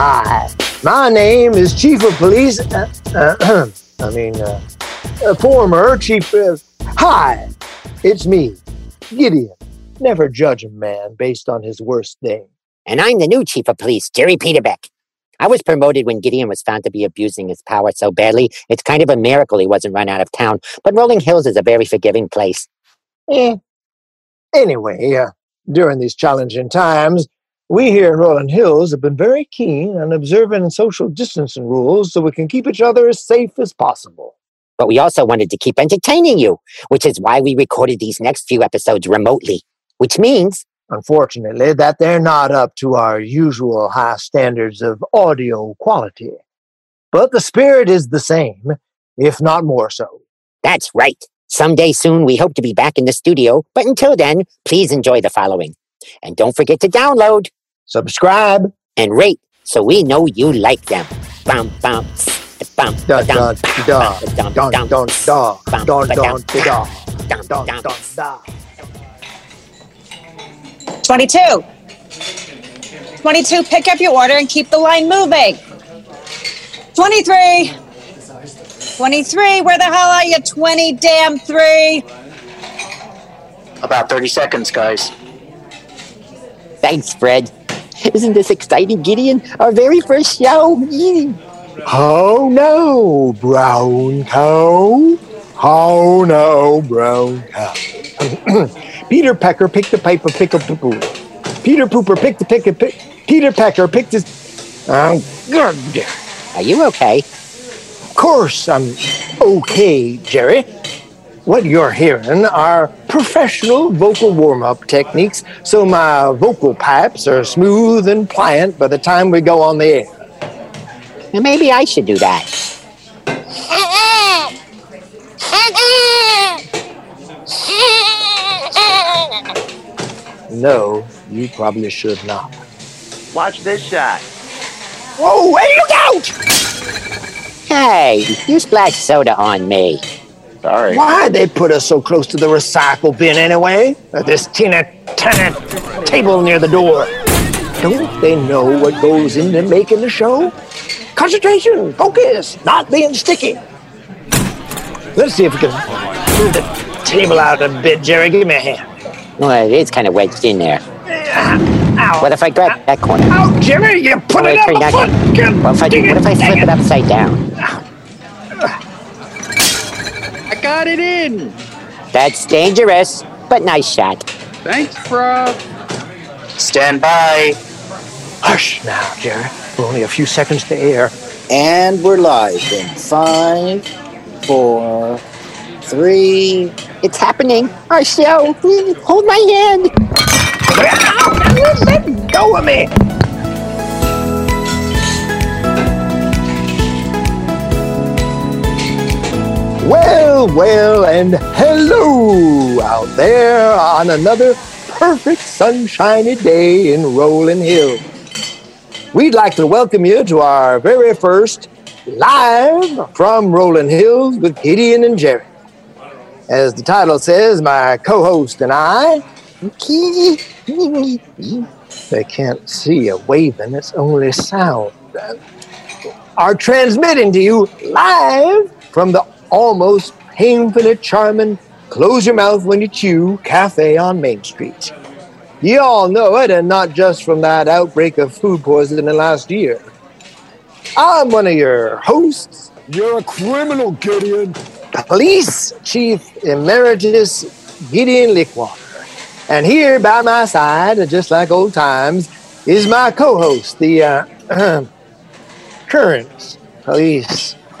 Hi, my name is Chief of Police. Uh, uh, I mean, uh, former Chief. Hi, it's me, Gideon. Never judge a man based on his worst day. And I'm the new chief of police, Jerry Peterbeck. I was promoted when Gideon was found to be abusing his power so badly, it's kind of a miracle he wasn't run out of town. But Rolling Hills is a very forgiving place. Eh. Anyway, uh, during these challenging times, we here in Rolling Hills have been very keen on observing social distancing rules so we can keep each other as safe as possible. But we also wanted to keep entertaining you, which is why we recorded these next few episodes remotely. Which means, Unfortunately, that they're not up to our usual high standards of audio quality. But the spirit is the same, if not more so. that's right. Someday soon we hope to be back in the studio, but until then, please enjoy the following. And don't forget to download Subscribe. and rate so we know you like them. Bum, bum, bum, Dun, ba-dum, dun, da, ba-dum, dun, dum, dun, tss, da, bum, dun, ba-dum, dun, da, dum, dun, dum. dun, da. 22. 22, pick up your order and keep the line moving. 23. 23, where the hell are you? 20 damn three. About 30 seconds, guys. Thanks, Fred. Isn't this exciting, Gideon? Our very first show. Oh no, brown cow. Oh no, brown cow. Peter Pecker picked the piper, pick up the poo. Peter Pooper picked the pick a pick. Peter Pecker picked his. Oh, good. Are you okay? Of course, I'm okay, Jerry. What you're hearing are professional vocal warm up techniques, so my vocal pipes are smooth and pliant by the time we go on the air. Well, Maybe I should do that. No, you probably should not. Watch this shot. Whoa, hey, look out! Hey, you splashed soda on me. Sorry. Why they put us so close to the recycle bin anyway? Uh, This teeny tiny table near the door. Don't they know what goes into making the show? Concentration, focus, not being sticky. Let's see if we can move the table out a bit, Jerry. Give me a hand. Well, it is kind of wedged in there. Ow. What if I grab that corner? Ow, Jerry, you put Well, it up turn a foot. way. What if I, do, what if I dang flip it upside down? I got it in. That's dangerous, but nice shot. Thanks, bro. Stand by. Hush now, Jerry. We're only a few seconds to air. And we're live in five, four, three. It's happening. Our show. Please hold my hand. Let go of me. Well, well, and hello out there on another perfect sunshiny day in Rolling Hill. We'd like to welcome you to our very first live from Rolling Hills with Gideon and Jerry. As the title says, my co-host and I they can't see a waving, it's only sound. Are transmitting to you live from the almost painfully charming Close Your Mouth When You Chew Cafe on Main Street. You all know it, and not just from that outbreak of food poisoning the last year. I'm one of your hosts. You're a criminal, Gideon. Police Chief Emeritus Gideon Lickwater. And here by my side, just like old times, is my co-host, the uh, current police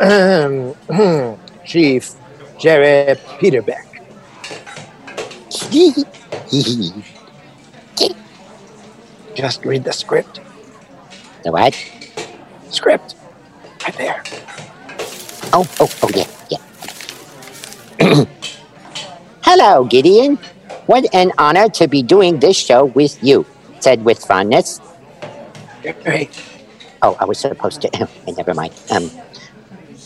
chief, Jerry Peterbeck. Just read the script. The what? Script. Right there. Oh, oh, oh, yeah, yeah. Hello, Gideon. What an honor to be doing this show with you, said with fondness. Jerry, Oh, I was supposed to. Never mind. Um,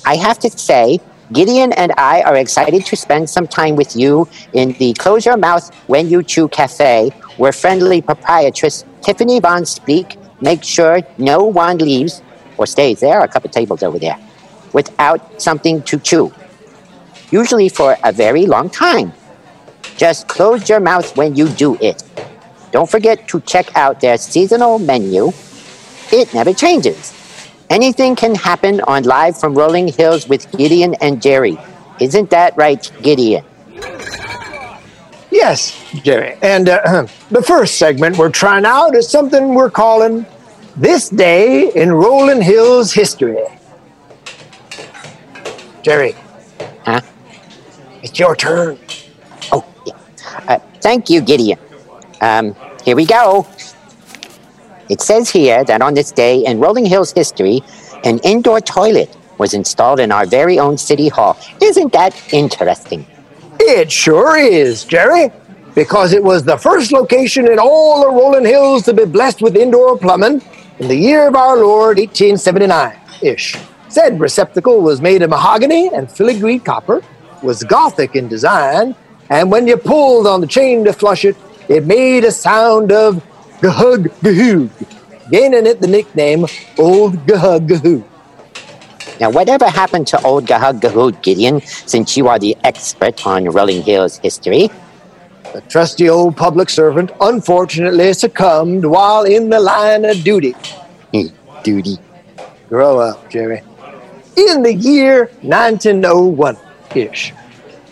I have to say, Gideon and I are excited to spend some time with you in the Close Your Mouth When You Chew Cafe, where friendly proprietress Tiffany Van Spleek makes sure no one leaves or stays. There are a couple tables over there without something to chew, usually for a very long time. Just close your mouth when you do it. Don't forget to check out their seasonal menu. It never changes. Anything can happen on Live from Rolling Hills with Gideon and Jerry. Isn't that right, Gideon? Yes, Jerry. And uh, the first segment we're trying out is something we're calling This Day in Rolling Hills History. Jerry. Huh? It's your turn. Oh, yeah. Uh, thank you, Gideon. Um, here we go. It says here that on this day in Rolling Hills history, an indoor toilet was installed in our very own city hall. Isn't that interesting? It sure is, Jerry, because it was the first location in all the Rolling Hills to be blessed with indoor plumbing in the year of our Lord 1879 ish. Said receptacle was made of mahogany and filigree copper, was Gothic in design, and when you pulled on the chain to flush it, it made a sound of gahug gahoog, gaining it the nickname Old Gahug Gahoog. Now, whatever happened to old Gahug Gahoog, Gideon, since you are the expert on Rolling Hills history? The trusty old public servant unfortunately succumbed while in the line of duty. Duty. Grow up, Jerry. In the year 1901 ish.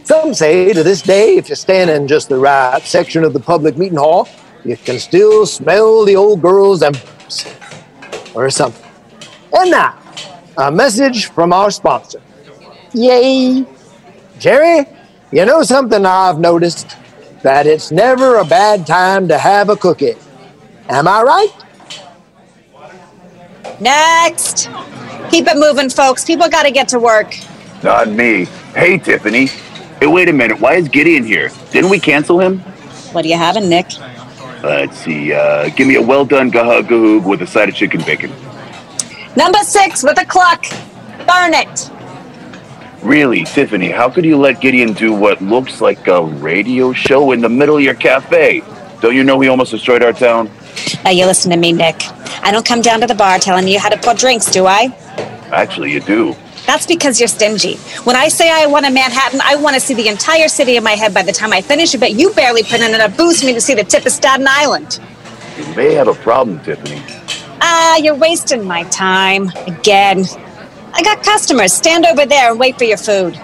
Some say to this day, if you stand in just the right section of the public meeting hall, you can still smell the old girl's embers or something. And now, a message from our sponsor. Yay! Jerry, you know something I've noticed? That it's never a bad time to have a cookie. Am I right? Next. Keep it moving, folks. People got to get to work. Not me. Hey, Tiffany. Hey, wait a minute. Why is Gideon here? Didn't we cancel him? What are you having, Nick? Let's see. Uh, give me a well done gahoog with a side of chicken bacon. Number six with a clock. Burn it. Really, Tiffany, how could you let Gideon do what looks like a radio show in the middle of your cafe? Don't you know he almost destroyed our town? Now, you listen to me, Nick. I don't come down to the bar telling you how to pour drinks, do I? Actually, you do. That's because you're stingy. When I say I want a Manhattan, I want to see the entire city in my head by the time I finish it, but you barely put in enough booze for me to see the tip of Staten Island. You may have a problem, Tiffany. Ah, you're wasting my time. Again. I got customers. Stand over there and wait for your food.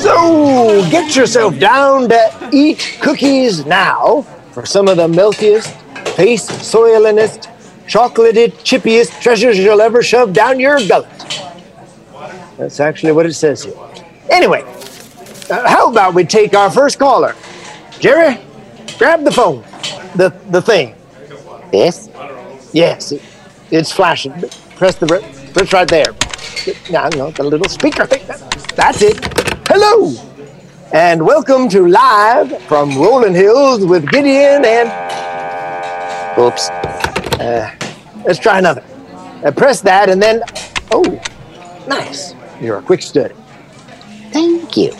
So get yourself down to eat cookies now for some of the milkiest, face soilinest, chocolated, chippiest treasures you'll ever shove down your gullet. That's actually what it says here. Anyway, uh, how about we take our first caller? Jerry, grab the phone. The the thing. Yes? Yes, it, it's flashing. Press the press right there. No, no, the little speaker thing. That's it. Hello, and welcome to live from Rolling Hills with Gideon and. Oops. Let's try another. Uh, press that, and then. Oh, nice. You're a quick study. Thank you.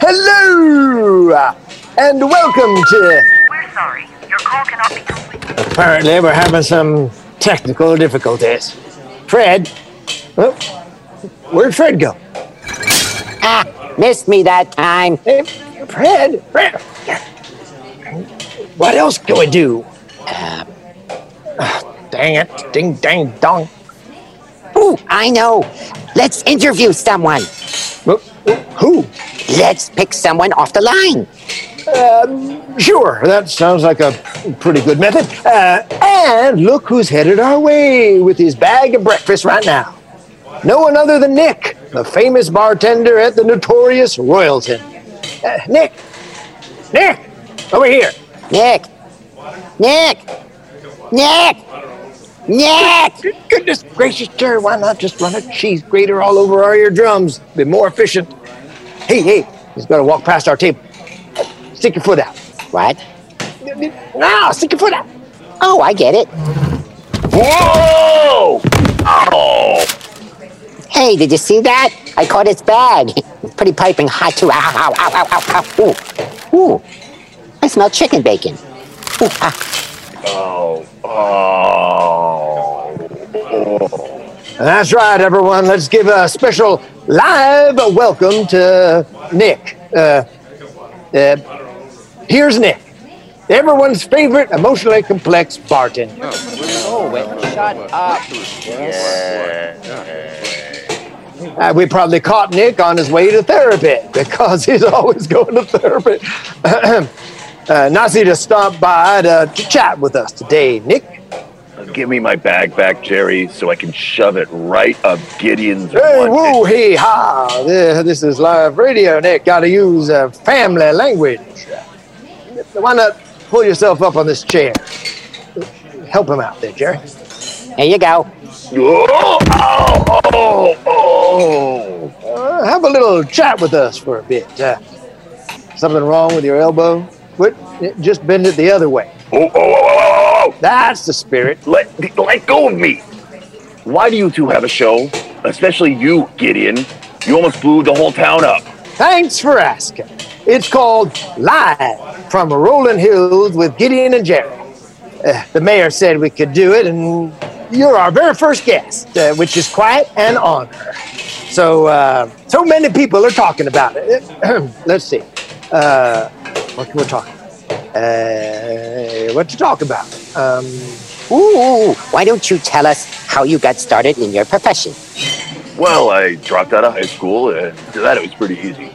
Hello, uh, and welcome to. We're sorry. Your call cannot be completed. Apparently, we're having some technical difficulties. Fred, oh, where'd Fred go? Ah, missed me that time. Hey, Fred, Fred. What else can we do? Uh, dang it. Ding, dang, dong. ooh, I know. Let's interview someone. Wh- wh- Who? Let's pick someone off the line. Sure, that sounds like a pretty good method. Uh, and look who's headed our way with his bag of breakfast right now. No one other than Nick, the famous bartender at the notorious Royalton. Uh, Nick! Nick! Over here. Nick. Nick. Nick. Good- Goodness gracious, Jerry, why not just run a cheese grater all over our eardrums? Be more efficient. Hey, hey, he's to walk past our table. Stick your foot out. What? Now, stick your foot out. Oh, I get it. Whoa! Oh! Hey, did you see that? I caught his bag. It's pretty piping hot too. Ow, ow, ow, ow, ow, ow. Ooh. Ooh. I smell chicken bacon. Ah. Oh, oh, oh. That's right, everyone. Let's give a special live welcome to Nick. Uh, uh, here's Nick, everyone's favorite emotionally complex bartender. Oh, wait, shut up. Uh, we probably caught Nick on his way to therapy because he's always going to therapy. uh, nice of you to stop by to, to chat with us today, Nick. Give me my bag back, Jerry, so I can shove it right up Gideon's. Hey, one- woo, hee, ha. This is live radio, Nick. Got to use uh, family language. Why not pull yourself up on this chair? Help him out there, Jerry. Here you go. Oh, oh, oh, oh. Uh, have a little chat with us for a bit. Uh, something wrong with your elbow? Quit. Just bend it the other way. Oh, oh, oh, oh, That's the spirit. Let, let go of me. Why do you two have a show? Especially you, Gideon. You almost blew the whole town up. Thanks for asking. It's called Live from Rolling Hills with Gideon and Jerry. Uh, the mayor said we could do it, and you're our very first guest, uh, which is quite an honor. So, uh, so many people are talking about it. Let's see. Uh, what can we talk? Uh, what to talk about? Um, Ooh, why don't you tell us how you got started in your profession? Well, I dropped out of high school, and after that, it was pretty easy.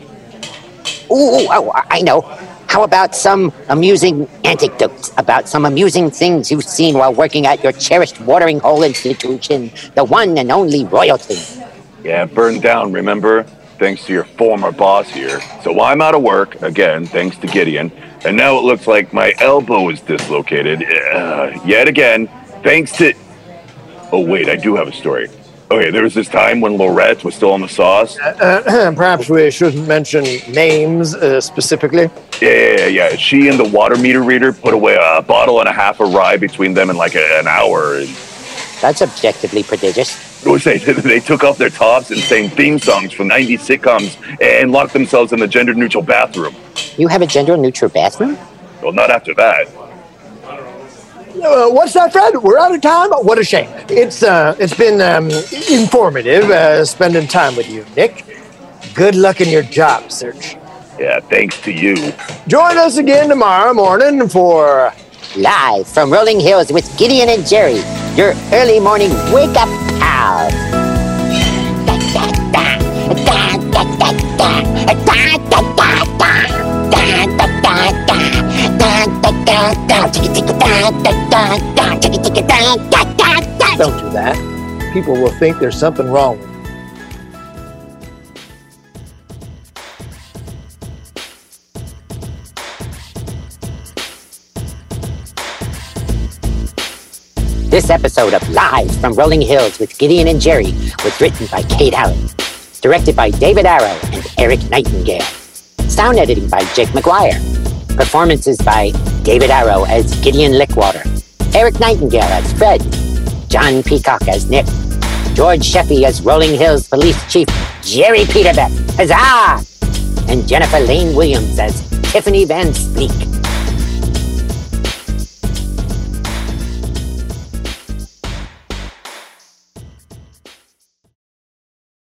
Ooh, oh, I know. How about some amusing anecdotes about some amusing things you've seen while working at your cherished watering hole institution, the one and only Royalton? Yeah, burned down, remember? Thanks to your former boss here. So I'm out of work, again, thanks to Gideon. And now it looks like my elbow is dislocated, uh, yet again, thanks to. Oh, wait, I do have a story. Okay, there was this time when Lorette was still on the sauce. perhaps we shouldn't mention names uh, specifically. Yeah, yeah, yeah, yeah. She and the water meter reader put away a bottle and a half of rye between them in like a, an hour. And That's objectively prodigious. Was they, they took off their tops and sang theme songs from 90s sitcoms and locked themselves in the gender neutral bathroom. You have a gender neutral bathroom? Well, not after that. Uh, what's that, Fred? We're out of time. What a shame. It's uh, it's been um, informative uh, spending time with you, Nick. Good luck in your job search. Yeah, thanks to you. Join us again tomorrow morning for Live from Rolling Hills with Gideon and Jerry, your early morning wake up Don't do that. People will think there's something wrong with you. This episode of Live from Rolling Hills with Gideon and Jerry was written by Kate Allen, directed by David Arrow and Eric Nightingale, sound editing by Jake McGuire, performances by David Arrow as Gideon Lickwater, Eric Nightingale as Fred, John Peacock as Nick, George Sheffey as Rolling Hills Police Chief Jerry Peterbeck, huzzah! And Jennifer Lane Williams as Tiffany Van Spleek.